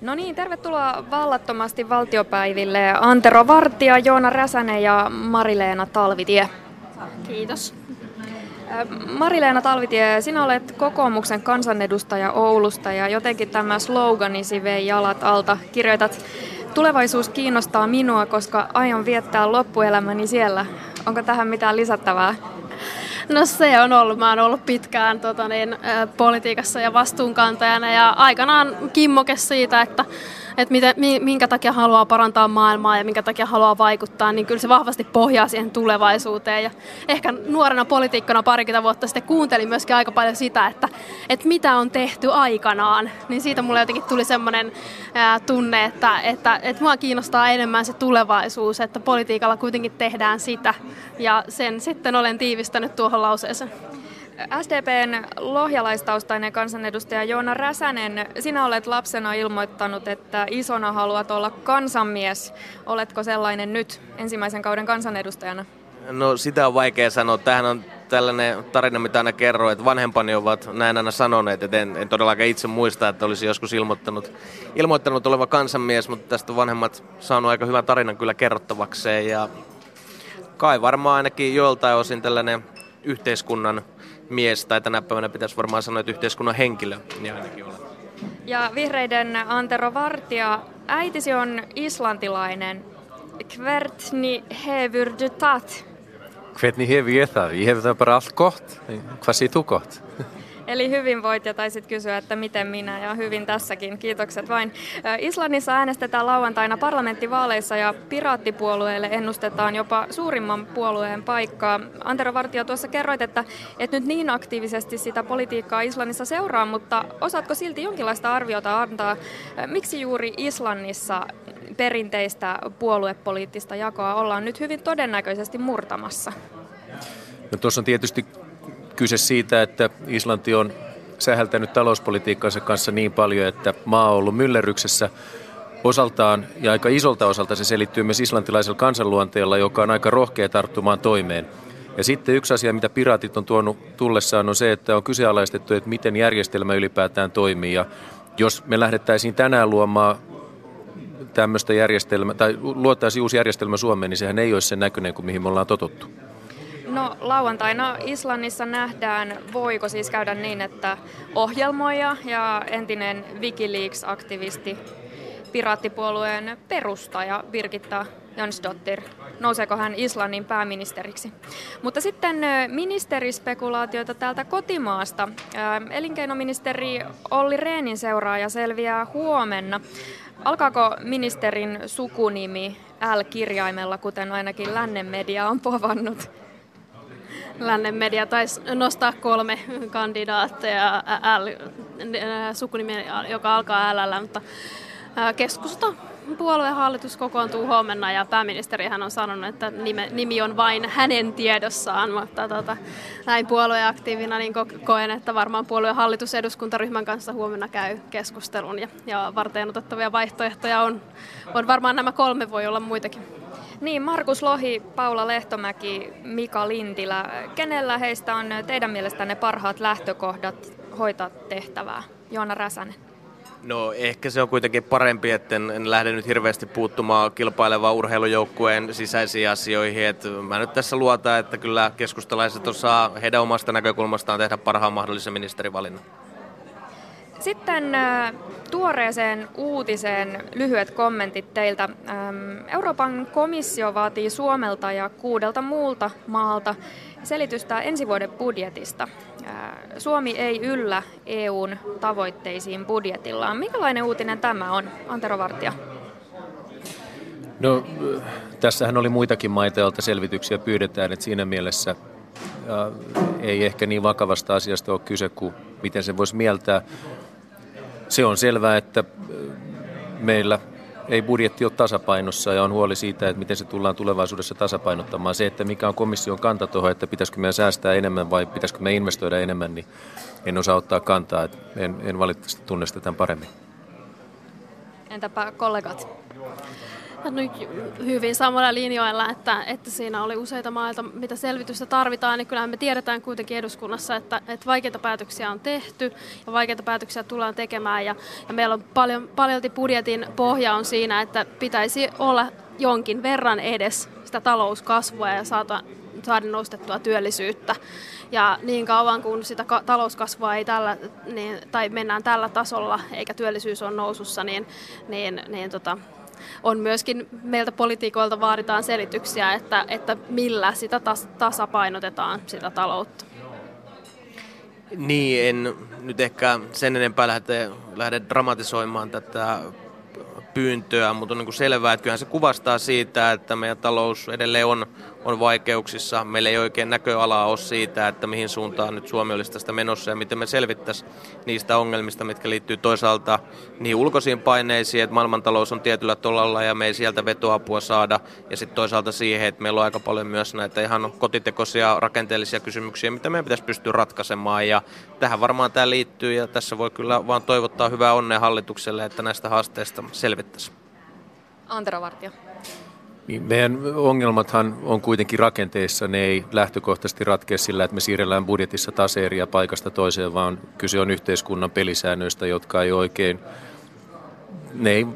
No niin, tervetuloa vallattomasti valtiopäiville Antero Vartija, Joona Räsänen ja Marileena Talvitie. Kiitos. Marileena Talvitie, sinä olet kokoomuksen kansanedustaja Oulusta ja jotenkin tämä sloganisi vei jalat alta. Kirjoitat, tulevaisuus kiinnostaa minua, koska aion viettää loppuelämäni siellä. Onko tähän mitään lisättävää? No se on ollut. Mä oon ollut pitkään tota niin, politiikassa ja vastuunkantajana ja aikanaan kimmoke siitä, että että miten, minkä takia haluaa parantaa maailmaa ja minkä takia haluaa vaikuttaa, niin kyllä se vahvasti pohjaa siihen tulevaisuuteen. Ja ehkä nuorena poliitikkona parikymmentä vuotta sitten kuuntelin myöskin aika paljon sitä, että, että mitä on tehty aikanaan. Niin siitä mulle jotenkin tuli semmoinen tunne, että, että, että mua kiinnostaa enemmän se tulevaisuus, että politiikalla kuitenkin tehdään sitä. Ja sen sitten olen tiivistänyt tuohon lauseeseen. SDPn lohjalaistaustainen kansanedustaja Joona Räsänen, sinä olet lapsena ilmoittanut, että isona haluat olla kansanmies. Oletko sellainen nyt ensimmäisen kauden kansanedustajana? No sitä on vaikea sanoa. Tähän on tällainen tarina, mitä aina kerroin, että vanhempani ovat näin aina sanoneet, että en, en todellakaan itse muista, että olisi joskus ilmoittanut, ilmoittanut oleva kansanmies, mutta tästä vanhemmat saanut aika hyvän tarinan kyllä kerrottavakseen ja kai varmaan ainakin joiltain osin tällainen yhteiskunnan mies, tai tänä päivänä pitäisi varmaan sanoa, että yhteiskunnan henkilö, niin ainakin olen. Ja vihreiden Antero Vartija, äitisi on islantilainen. Kvertni du tat? Hvernig hefur ég það? Ég hef það bara allt gott. Hvað þú gott? Eli hyvin voit ja taisit kysyä, että miten minä ja hyvin tässäkin. Kiitokset vain. Islannissa äänestetään lauantaina parlamenttivaaleissa ja piraattipuolueelle ennustetaan jopa suurimman puolueen paikkaa. Antero Vartio tuossa kerroit, että et nyt niin aktiivisesti sitä politiikkaa Islannissa seuraa, mutta osaatko silti jonkinlaista arviota antaa, miksi juuri Islannissa perinteistä puoluepoliittista jakoa ollaan nyt hyvin todennäköisesti murtamassa? No tuossa on tietysti kyse siitä, että Islanti on sähältänyt talouspolitiikkansa kanssa niin paljon, että maa on ollut myllerryksessä osaltaan ja aika isolta osalta se selittyy myös islantilaisella kansanluonteella, joka on aika rohkea tarttumaan toimeen. Ja sitten yksi asia, mitä piraatit on tuonut tullessaan, on se, että on kyseenalaistettu, että miten järjestelmä ylipäätään toimii. Ja jos me lähdettäisiin tänään luomaan tämmöistä järjestelmää, tai luottaisiin uusi järjestelmä Suomeen, niin sehän ei olisi sen näköinen kuin mihin me ollaan totuttu. No lauantaina Islannissa nähdään, voiko siis käydä niin, että ohjelmoija ja entinen Wikileaks-aktivisti, piraattipuolueen perustaja Birgitta Jansdottir, nouseeko hän Islannin pääministeriksi. Mutta sitten ministerispekulaatioita täältä kotimaasta. Elinkeinoministeri Olli Reenin seuraaja selviää huomenna. Alkaako ministerin sukunimi L-kirjaimella, kuten ainakin lännen media on povannut? Lännen media taisi nostaa kolme kandidaatteja L, sukunimi, joka alkaa L, mutta keskusta puolueen hallitus kokoontuu huomenna ja pääministeri hän on sanonut, että nimi on vain hänen tiedossaan, mutta tota, näin puolueaktiivina niin koen, että varmaan puolueen hallitus eduskuntaryhmän kanssa huomenna käy keskustelun ja, ja varten otettavia vaihtoehtoja on, on varmaan nämä kolme, voi olla muitakin. Niin, Markus Lohi, Paula Lehtomäki, Mika Lintilä. Kenellä heistä on teidän mielestänne parhaat lähtökohdat hoitaa tehtävää? Joona Räsänen. No ehkä se on kuitenkin parempi, että en, en lähde nyt hirveästi puuttumaan kilpailevaan urheilujoukkueen sisäisiin asioihin. Et mä nyt tässä luotan, että kyllä keskustalaiset osaa heidän omasta näkökulmastaan tehdä parhaan mahdollisen ministerivalinnan. Sitten tuoreeseen uutiseen lyhyet kommentit teiltä. Euroopan komissio vaatii Suomelta ja kuudelta muulta maalta selitystä ensi vuoden budjetista. Suomi ei yllä EUn tavoitteisiin budjetillaan. Mikälainen uutinen tämä on, Antero Vartija? No, tässähän oli muitakin maita, joilta selvityksiä pyydetään, että siinä mielessä ei ehkä niin vakavasta asiasta ole kyse kuin miten se voisi mieltää. Se on selvää, että meillä ei budjetti ole tasapainossa ja on huoli siitä, että miten se tullaan tulevaisuudessa tasapainottamaan. Se, että mikä on komission kanta tuohon, että pitäisikö meidän säästää enemmän vai pitäisikö me investoida enemmän, niin en osaa ottaa kantaa. En, en valitettavasti tunne sitä tämän paremmin. Entäpä kollegat? Nyt hyvin samalla linjoilla, että, että siinä oli useita maita, mitä selvitystä tarvitaan, niin kyllähän me tiedetään kuitenkin eduskunnassa, että, että vaikeita päätöksiä on tehty ja vaikeita päätöksiä tullaan tekemään ja, ja meillä on paljon, paljolti budjetin pohja on siinä, että pitäisi olla jonkin verran edes sitä talouskasvua ja saada, saada nostettua työllisyyttä. Ja niin kauan kuin sitä talouskasvua ei tällä, niin, tai mennään tällä tasolla eikä työllisyys on nousussa, niin, niin, niin tota, on myöskin meiltä politiikoilta vaaditaan selityksiä, että, että millä sitä tas, tasapainotetaan sitä taloutta. Niin, en nyt ehkä sen enempää lähde, lähde dramatisoimaan tätä pyyntöä, mutta on niin kuin selvää, että kyllähän se kuvastaa siitä, että meidän talous edelleen on, on vaikeuksissa. Meillä ei oikein näköalaa ole siitä, että mihin suuntaan nyt Suomi olisi tästä menossa ja miten me selvittäisiin niistä ongelmista, mitkä liittyy toisaalta niin ulkoisiin paineisiin, että maailmantalous on tietyllä tolalla ja me ei sieltä vetoapua saada. Ja sitten toisaalta siihen, että meillä on aika paljon myös näitä ihan kotitekoisia rakenteellisia kysymyksiä, mitä meidän pitäisi pystyä ratkaisemaan. Ja tähän varmaan tämä liittyy ja tässä voi kyllä vaan toivottaa hyvää onnea hallitukselle, että näistä haasteista selvittäisiin. Antero Vartio. Niin meidän ongelmathan on kuitenkin rakenteissa. Ne ei lähtökohtaisesti ratkea sillä, että me siirrellään budjetissa taseeria paikasta toiseen, vaan kyse on yhteiskunnan pelisäännöistä, jotka ei oikein, ne ei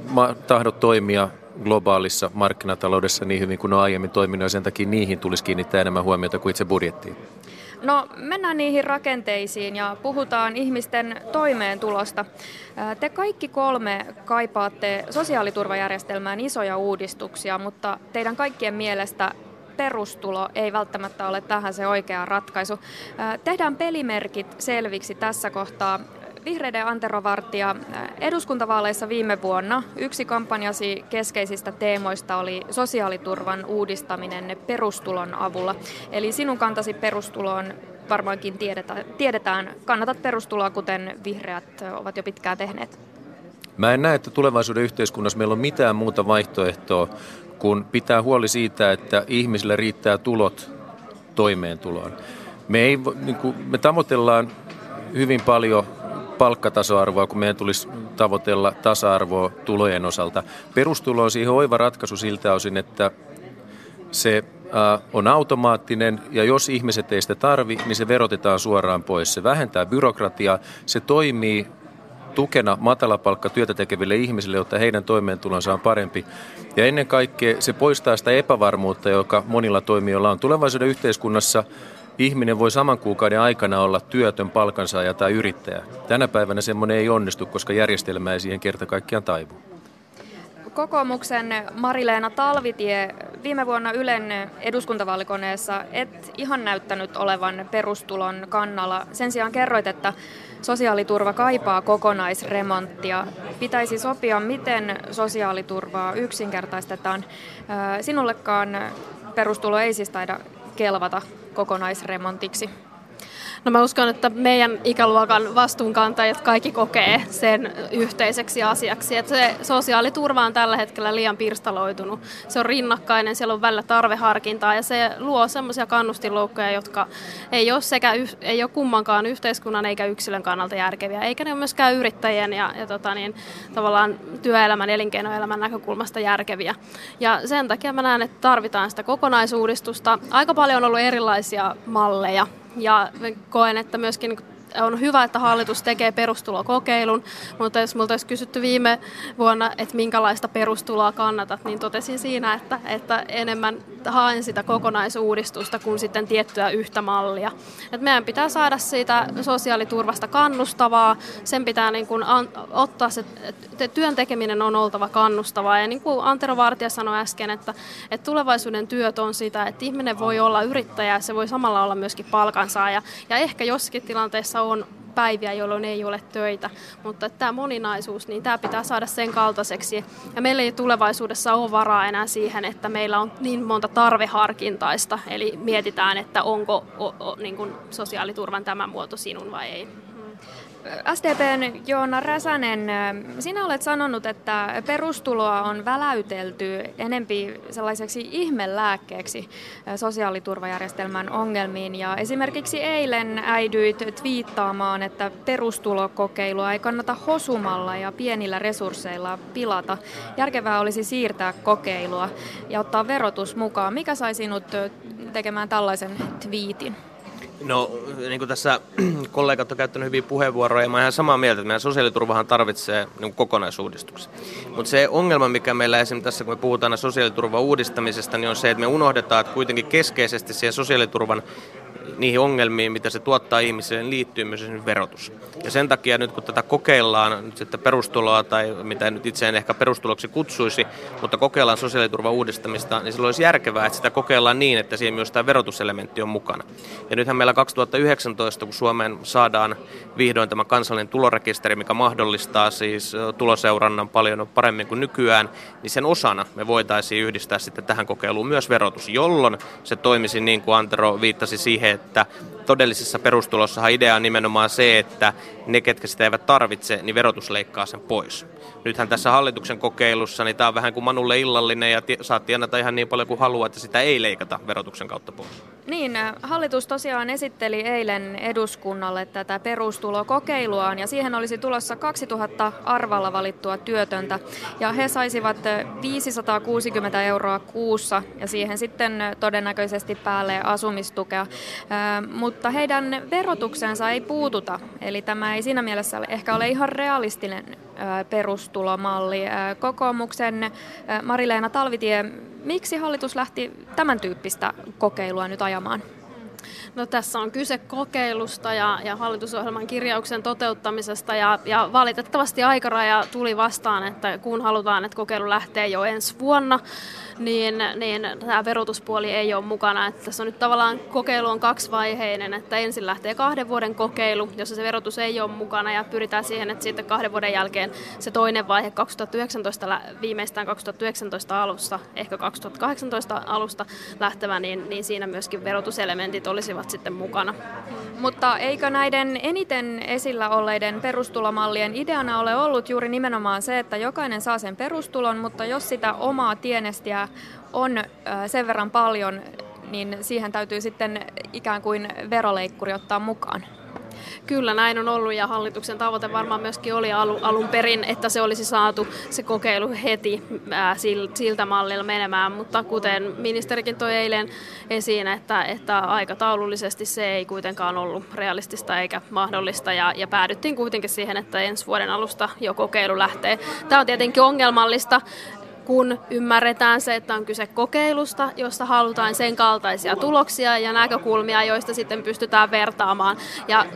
tahdo toimia globaalissa markkinataloudessa niin hyvin kuin ne on aiemmin toiminut, ja sen takia niihin tulisi kiinnittää enemmän huomiota kuin itse budjettiin. No mennään niihin rakenteisiin ja puhutaan ihmisten toimeentulosta. Te kaikki kolme kaipaatte sosiaaliturvajärjestelmään isoja uudistuksia, mutta teidän kaikkien mielestä perustulo ei välttämättä ole tähän se oikea ratkaisu. Tehdään pelimerkit selviksi tässä kohtaa. Vihreiden Antero Vartija, eduskuntavaaleissa viime vuonna yksi kampanjasi keskeisistä teemoista oli sosiaaliturvan uudistaminen perustulon avulla. Eli sinun kantasi perustuloon varmaankin tiedetään, tiedetään. Kannatat perustuloa, kuten vihreät ovat jo pitkään tehneet. Mä en näe, että tulevaisuuden yhteiskunnassa meillä on mitään muuta vaihtoehtoa, kun pitää huoli siitä, että ihmisille riittää tulot toimeentuloon. Me, ei, niin kuin, me tavoitellaan hyvin paljon palkkatasoarvoa, kun meidän tulisi tavoitella tasa-arvoa tulojen osalta. Perustulo on siihen oiva ratkaisu siltä osin, että se on automaattinen ja jos ihmiset ei sitä tarvi, niin se verotetaan suoraan pois. Se vähentää byrokratiaa, se toimii tukena matalapalkka työtä tekeville ihmisille, jotta heidän toimeentulonsa on parempi. Ja ennen kaikkea se poistaa sitä epävarmuutta, joka monilla toimijoilla on. Tulevaisuuden yhteiskunnassa ihminen voi saman kuukauden aikana olla työtön palkansaaja tai yrittäjä. Tänä päivänä semmoinen ei onnistu, koska järjestelmä ei siihen kerta kaikkiaan taivu. Kokoomuksen Marileena Talvitie, viime vuonna Ylen eduskuntavaalikoneessa et ihan näyttänyt olevan perustulon kannalla. Sen sijaan kerroit, että sosiaaliturva kaipaa kokonaisremonttia. Pitäisi sopia, miten sosiaaliturvaa yksinkertaistetaan. Sinullekaan perustulo ei siis taida kelvata kokonaisremontiksi. No mä uskon, että meidän ikäluokan vastuunkantajat kaikki kokee sen yhteiseksi asiaksi. Että se sosiaaliturva on tällä hetkellä liian pirstaloitunut. Se on rinnakkainen, siellä on välillä tarveharkintaa ja se luo semmoisia kannustinloukkoja, jotka ei ole, sekä, ei ole kummankaan yhteiskunnan eikä yksilön kannalta järkeviä, eikä ne ole myöskään yrittäjien ja, ja tota niin, tavallaan työelämän, elinkeinoelämän näkökulmasta järkeviä. Ja sen takia mä näen, että tarvitaan sitä kokonaisuudistusta. Aika paljon on ollut erilaisia malleja ja koen, että myöskin on hyvä, että hallitus tekee perustulokokeilun, mutta jos minulta olisi kysytty viime vuonna, että minkälaista perustuloa kannatat, niin totesin siinä, että, että enemmän haen sitä kokonaisuudistusta kuin sitten tiettyä yhtä mallia. Et meidän pitää saada siitä sosiaaliturvasta kannustavaa, sen pitää niin kuin an, ottaa se, että työn tekeminen on oltava kannustavaa. Ja niin kuin Antero Vartija sanoi äsken, että, että tulevaisuuden työt on sitä, että ihminen voi olla yrittäjä, se voi samalla olla myöskin palkansaaja. Ja ehkä jossakin tilanteessa on päiviä, jolloin ei ole töitä, mutta tämä moninaisuus, niin tämä pitää saada sen kaltaiseksi. Ja meillä ei tulevaisuudessa ole varaa enää siihen, että meillä on niin monta tarveharkintaista, eli mietitään, että onko o, o, niin kuin sosiaaliturvan tämä muoto sinun vai ei. SDPn Joona Räsänen, sinä olet sanonut, että perustuloa on väläytelty enempi sellaiseksi ihmelääkkeeksi sosiaaliturvajärjestelmän ongelmiin. Ja esimerkiksi eilen äidyit twiittaamaan, että perustulokokeilua ei kannata hosumalla ja pienillä resursseilla pilata. Järkevää olisi siirtää kokeilua ja ottaa verotus mukaan. Mikä sai sinut tekemään tällaisen twiitin? No, niin kuin tässä kollegat on käyttänyt hyviä puheenvuoroja, ja mä ihan samaa mieltä, että meidän sosiaaliturvahan tarvitsee niin kokonaisuudistuksen. Mutta se ongelma, mikä meillä esimerkiksi tässä, kun me puhutaan sosiaaliturvan uudistamisesta, niin on se, että me unohdetaan, että kuitenkin keskeisesti siihen sosiaaliturvan niihin ongelmiin, mitä se tuottaa ihmisille, niin liittyy myös verotus. Ja sen takia nyt kun tätä kokeillaan, nyt sitten perustuloa tai mitä nyt itse en ehkä perustuloksi kutsuisi, mutta kokeillaan sosiaaliturvan uudistamista, niin silloin olisi järkevää, että sitä kokeillaan niin, että siihen myös tämä verotuselementti on mukana. Ja nythän meillä 2019, kun Suomeen saadaan vihdoin tämä kansallinen tulorekisteri, mikä mahdollistaa siis tuloseurannan paljon paremmin kuin nykyään, niin sen osana me voitaisiin yhdistää sitten tähän kokeiluun myös verotus, jolloin se toimisi niin kuin Antero viittasi siihen, että todellisessa perustulossahan idea on nimenomaan se, että ne, ketkä sitä eivät tarvitse, niin verotus leikkaa sen pois. Nythän tässä hallituksen kokeilussa, niin tämä on vähän kuin Manulle illallinen ja saat tienata ihan niin paljon kuin haluaa, että sitä ei leikata verotuksen kautta pois. Niin, äh, hallitus tosiaan esitteli eilen eduskunnalle tätä perustulokokeiluaan ja siihen olisi tulossa 2000 arvalla valittua työtöntä ja he saisivat 560 äh, euroa kuussa ja siihen sitten äh, todennäköisesti päälle asumistukea, mutta heidän verotuksensa ei puututa, eli tämä ei siinä mielessä ehkä ole ihan realistinen perustulomalli. Kokoomuksen Marileena Talvitie, miksi hallitus lähti tämän tyyppistä kokeilua nyt ajamaan? No tässä on kyse kokeilusta ja, ja hallitusohjelman kirjauksen toteuttamisesta ja, ja valitettavasti aikaraja tuli vastaan, että kun halutaan, että kokeilu lähtee jo ensi vuonna, niin, niin tämä verotuspuoli ei ole mukana. Että tässä on nyt tavallaan kokeilu on kaksivaiheinen, että ensin lähtee kahden vuoden kokeilu, jossa se verotus ei ole mukana ja pyritään siihen, että sitten kahden vuoden jälkeen se toinen vaihe 2019, viimeistään 2019 alussa, ehkä 2018 alusta lähtevä, niin, niin siinä myöskin verotuselementit olisivat sitten mukana. Mutta eikö näiden eniten esillä olleiden perustulomallien ideana ole ollut juuri nimenomaan se, että jokainen saa sen perustulon, mutta jos sitä omaa tienestiä on sen verran paljon, niin siihen täytyy sitten ikään kuin veroleikkuri ottaa mukaan. Kyllä näin on ollut ja hallituksen tavoite varmaan myöskin oli alun perin, että se olisi saatu se kokeilu heti siltä mallilla menemään, mutta kuten ministerikin toi eilen esiin, että, että aikataulullisesti se ei kuitenkaan ollut realistista eikä mahdollista ja, ja päädyttiin kuitenkin siihen, että ensi vuoden alusta jo kokeilu lähtee. Tämä on tietenkin ongelmallista kun ymmärretään se, että on kyse kokeilusta, josta halutaan sen kaltaisia tuloksia ja näkökulmia, joista sitten pystytään vertaamaan. Ja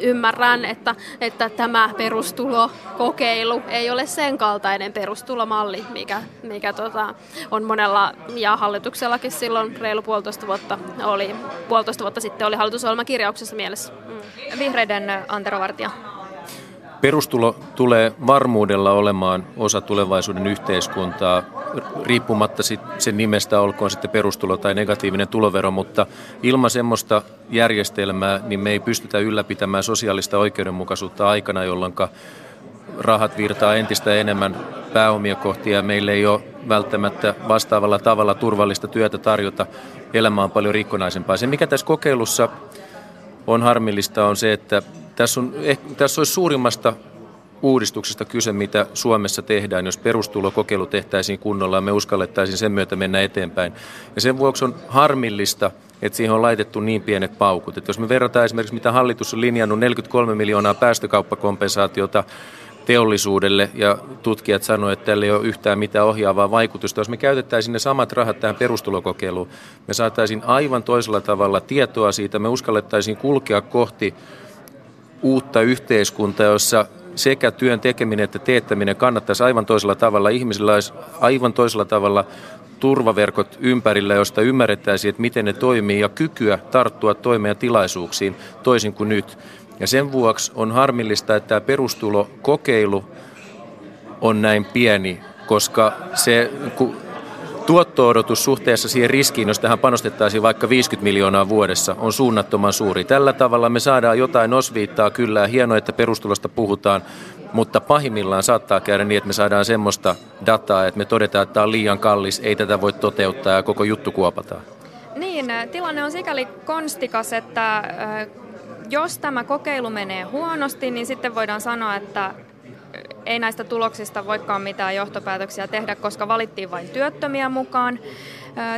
ymmärrän, että, että tämä perustulokokeilu ei ole sen kaltainen perustulomalli, mikä, mikä tota, on monella ja hallituksellakin silloin reilu puolitoista vuotta oli, puolitoista vuotta sitten oli hallitusohjelman kirjauksessa mielessä. Mm. Vihreiden Antero Vartija. Perustulo tulee varmuudella olemaan osa tulevaisuuden yhteiskuntaa, riippumatta sen nimestä olkoon sitten perustulo tai negatiivinen tulovero, mutta ilman semmoista järjestelmää niin me ei pystytä ylläpitämään sosiaalista oikeudenmukaisuutta aikana, jolloin rahat virtaa entistä enemmän pääomia kohti ja meille ei ole välttämättä vastaavalla tavalla turvallista työtä tarjota. Elämä on paljon rikkonaisempaa. Se, mikä tässä kokeilussa on harmillista, on se, että tässä, on, eh, tässä olisi suurimmasta uudistuksesta kyse, mitä Suomessa tehdään, jos perustulokokeilu tehtäisiin kunnolla ja me uskallettaisiin sen myötä mennä eteenpäin. Ja sen vuoksi on harmillista, että siihen on laitettu niin pienet paukut. Että jos me verrataan esimerkiksi, mitä hallitus on linjannut 43 miljoonaa päästökauppakompensaatiota teollisuudelle ja tutkijat sanoivat, että tällä ei ole yhtään mitään ohjaavaa vaikutusta. Jos me käytettäisiin ne samat rahat tähän perustulokokeiluun, me saataisiin aivan toisella tavalla tietoa siitä, me uskallettaisiin kulkea kohti uutta yhteiskuntaa, jossa sekä työn tekeminen että teettäminen kannattaisi aivan toisella tavalla. Ihmisillä olisi aivan toisella tavalla turvaverkot ympärillä, josta ymmärrettäisiin, että miten ne toimii ja kykyä tarttua toimeen tilaisuuksiin toisin kuin nyt. Ja sen vuoksi on harmillista, että tämä perustulokokeilu on näin pieni, koska se, tuotto-odotus suhteessa siihen riskiin, jos tähän panostettaisiin vaikka 50 miljoonaa vuodessa, on suunnattoman suuri. Tällä tavalla me saadaan jotain osviittaa kyllä, hienoa, että perustulosta puhutaan, mutta pahimmillaan saattaa käydä niin, että me saadaan semmoista dataa, että me todetaan, että tämä on liian kallis, ei tätä voi toteuttaa ja koko juttu kuopataan. Niin, tilanne on sikäli konstikas, että jos tämä kokeilu menee huonosti, niin sitten voidaan sanoa, että ei näistä tuloksista voikaan mitään johtopäätöksiä tehdä, koska valittiin vain työttömiä mukaan.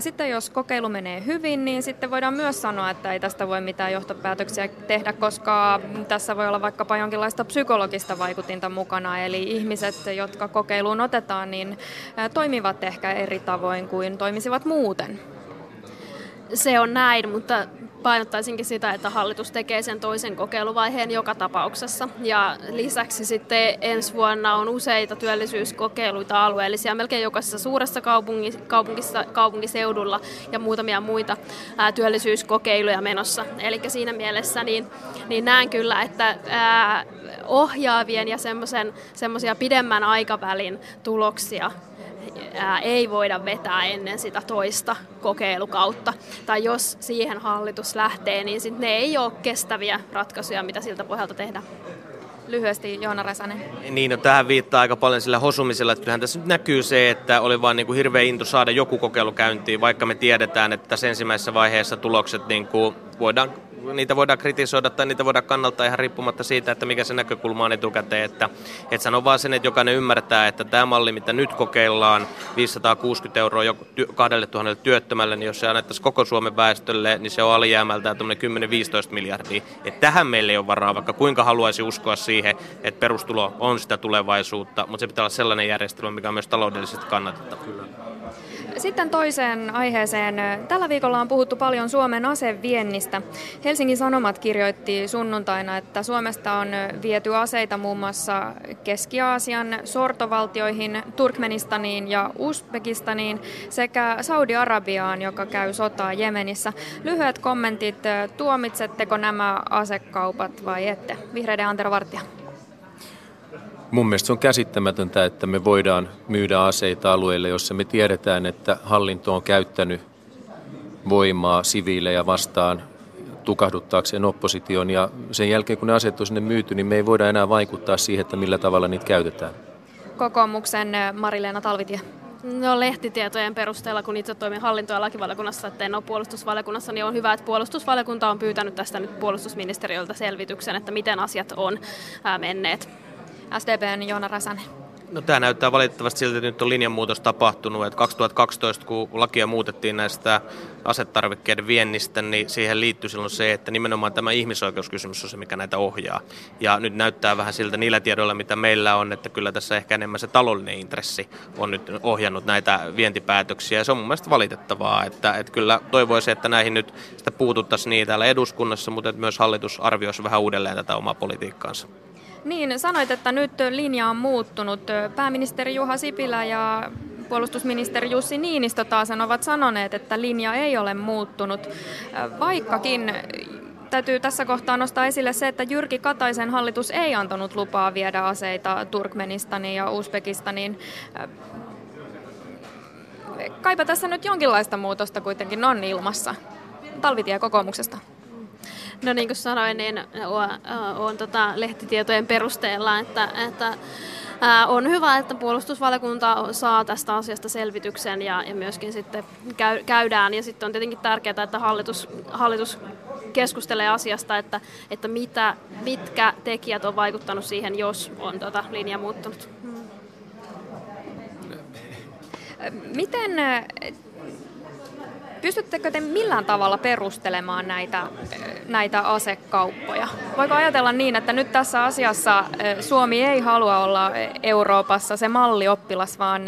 Sitten jos kokeilu menee hyvin, niin sitten voidaan myös sanoa, että ei tästä voi mitään johtopäätöksiä tehdä, koska tässä voi olla vaikkapa jonkinlaista psykologista vaikutinta mukana. Eli ihmiset, jotka kokeiluun otetaan, niin toimivat ehkä eri tavoin kuin toimisivat muuten. Se on näin, mutta painottaisinkin sitä, että hallitus tekee sen toisen kokeiluvaiheen joka tapauksessa. Ja lisäksi sitten ensi vuonna on useita työllisyyskokeiluita alueellisia melkein jokaisessa suuressa kaupungissa, kaupunkiseudulla ja muutamia muita ää, työllisyyskokeiluja menossa. Eli siinä mielessä niin, niin näen kyllä, että ää, ohjaavien ja semmoisia pidemmän aikavälin tuloksia ää, ei voida vetää ennen sitä toista kokeilukautta. Tai jos siihen hallitus lähtee, niin sit ne ei ole kestäviä ratkaisuja, mitä siltä pohjalta tehdään lyhyesti Joona Räsänen. Niin, no tähän viittaa aika paljon sillä hosumisella, että kyllähän tässä nyt näkyy se, että oli vaan niin kuin hirveä into saada joku kokeilu käyntiin, vaikka me tiedetään, että tässä ensimmäisessä vaiheessa tulokset niin kuin voidaan niitä voidaan kritisoida tai niitä voidaan kannalta ihan riippumatta siitä, että mikä se näkökulma on etukäteen. Että, että sanon vaan sen, että jokainen ymmärtää, että tämä malli, mitä nyt kokeillaan, 560 euroa jo 2000 työttömälle, niin jos se annettaisiin koko Suomen väestölle, niin se on alijäämältään 10-15 miljardia. Että tähän meillä ei ole varaa, vaikka kuinka haluaisi uskoa siihen, että perustulo on sitä tulevaisuutta, mutta se pitää olla sellainen järjestelmä, mikä on myös taloudellisesti kannatettava. Sitten toiseen aiheeseen. Tällä viikolla on puhuttu paljon Suomen aseviennistä. Helsingin Sanomat kirjoitti sunnuntaina, että Suomesta on viety aseita muun muassa Keski-Aasian sortovaltioihin, Turkmenistaniin ja Uzbekistaniin sekä Saudi-Arabiaan, joka käy sotaa Jemenissä. Lyhyet kommentit, tuomitsetteko nämä asekaupat vai ette? Vihreiden Antero Vartija. Mun mielestä se on käsittämätöntä, että me voidaan myydä aseita alueille, jossa me tiedetään, että hallinto on käyttänyt voimaa siviilejä vastaan tukahduttaakseen opposition. Ja sen jälkeen, kun ne aseet on sinne myyty, niin me ei voida enää vaikuttaa siihen, että millä tavalla niitä käytetään. Kokoomuksen eh, Marileena Talvitie. No lehtitietojen perusteella, kun itse toimin hallinto- ja lakivaliokunnassa, että en ole puolustusvaliokunnassa, niin on hyvä, että puolustusvaliokunta on pyytänyt tästä nyt puolustusministeriöltä selvityksen, että miten asiat on menneet. SDPn Joona Räsänen. No tämä näyttää valitettavasti siltä, että nyt on linjanmuutos tapahtunut. Että 2012, kun lakia muutettiin näistä asetarvikkeiden viennistä, niin siihen liittyy silloin se, että nimenomaan tämä ihmisoikeuskysymys on se, mikä näitä ohjaa. Ja nyt näyttää vähän siltä niillä tiedoilla, mitä meillä on, että kyllä tässä ehkä enemmän se taloudellinen intressi on nyt ohjannut näitä vientipäätöksiä. Ja se on mun mielestä valitettavaa, että, että kyllä toivoisin, että näihin nyt sitä puututtaisiin niin täällä eduskunnassa, mutta myös hallitus arvioisi vähän uudelleen tätä omaa politiikkaansa. Niin, sanoit, että nyt linja on muuttunut. Pääministeri Juha Sipilä ja puolustusministeri Jussi Niinistö taas ovat sanoneet, että linja ei ole muuttunut, vaikkakin täytyy tässä kohtaa nostaa esille se, että Jyrki Kataisen hallitus ei antanut lupaa viedä aseita Turkmenistaniin ja Uzbekistaniin. Kaipa tässä nyt jonkinlaista muutosta kuitenkin on ilmassa. Talvitie kokoomuksesta. No niin kuin sanoin, niin on, on tota lehtitietojen perusteella, että, että on hyvä, että puolustusvaliokunta saa tästä asiasta selvityksen ja, ja myöskin sitten käy, käydään. Ja sitten on tietenkin tärkeää, että hallitus, hallitus keskustelee asiasta, että, että mitä, mitkä tekijät on vaikuttanut siihen, jos on tota linja muuttunut. Miten Pystyttekö te millään tavalla perustelemaan näitä, näitä asekauppoja? Voiko ajatella niin, että nyt tässä asiassa Suomi ei halua olla Euroopassa se mallioppilas, vaan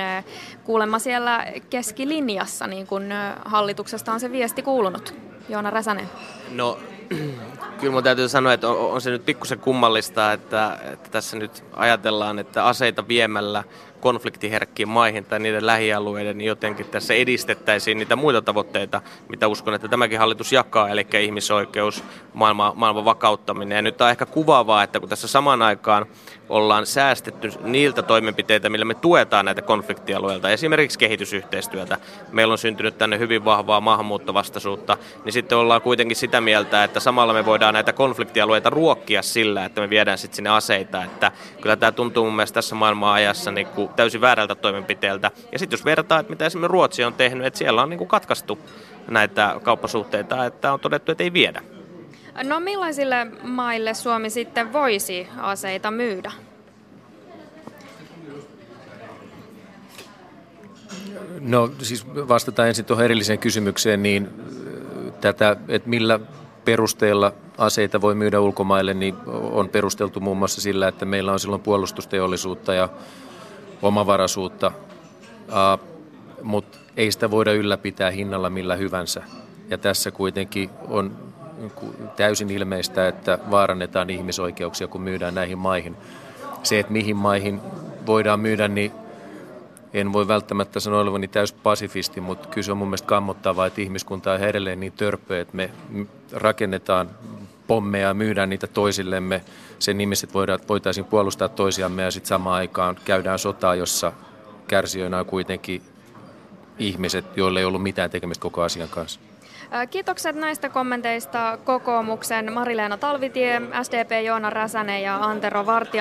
kuulemma siellä keskilinjassa, niin kuin hallituksesta on se viesti kuulunut? Joona Räsänen. No Kyllä mun täytyy sanoa, että on, on se nyt pikkusen kummallista, että, että tässä nyt ajatellaan, että aseita viemällä konfliktiherkkiin maihin tai niiden lähialueiden, niin jotenkin tässä edistettäisiin niitä muita tavoitteita, mitä uskon, että tämäkin hallitus jakaa, eli ihmisoikeus, maailman, maailman vakauttaminen. Ja nyt on ehkä kuvaavaa, että kun tässä samaan aikaan ollaan säästetty niiltä toimenpiteitä, millä me tuetaan näitä konfliktialueilta, esimerkiksi kehitysyhteistyötä. Meillä on syntynyt tänne hyvin vahvaa maahanmuuttovastaisuutta, niin sitten ollaan kuitenkin sitä mieltä, että samalla me voidaan näitä konfliktialueita ruokkia sillä, että me viedään sitten sinne aseita. Että kyllä tämä tuntuu mun mielestä tässä maailman ajassa niin kuin täysin väärältä toimenpiteeltä. Ja sitten jos vertaa, että mitä esimerkiksi Ruotsi on tehnyt, että siellä on niin kuin katkaistu näitä kauppasuhteita, että on todettu, että ei viedä. No millaisille maille Suomi sitten voisi aseita myydä? No siis vastataan ensin tuohon erilliseen kysymykseen, niin tätä, että millä perusteella aseita voi myydä ulkomaille, niin on perusteltu muun muassa sillä, että meillä on silloin puolustusteollisuutta ja omavaraisuutta, mutta ei sitä voida ylläpitää hinnalla millä hyvänsä. Ja tässä kuitenkin on täysin ilmeistä, että vaarannetaan ihmisoikeuksia, kun myydään näihin maihin. Se, että mihin maihin voidaan myydä, niin en voi välttämättä sanoa olevani täys pasifisti, mutta kyllä se on mun mielestä kammottavaa, että ihmiskunta on edelleen niin törpö, että me rakennetaan pommeja ja myydään niitä toisillemme sen nimissä, että voitaisiin puolustaa toisiamme ja sitten samaan aikaan käydään sotaa, jossa kärsijöinä on kuitenkin ihmiset, joille ei ollut mitään tekemistä koko asian kanssa. Kiitokset näistä kommenteista kokoomuksen Marileena Talvitie, SDP Joona Räsänen ja Antero Vartija.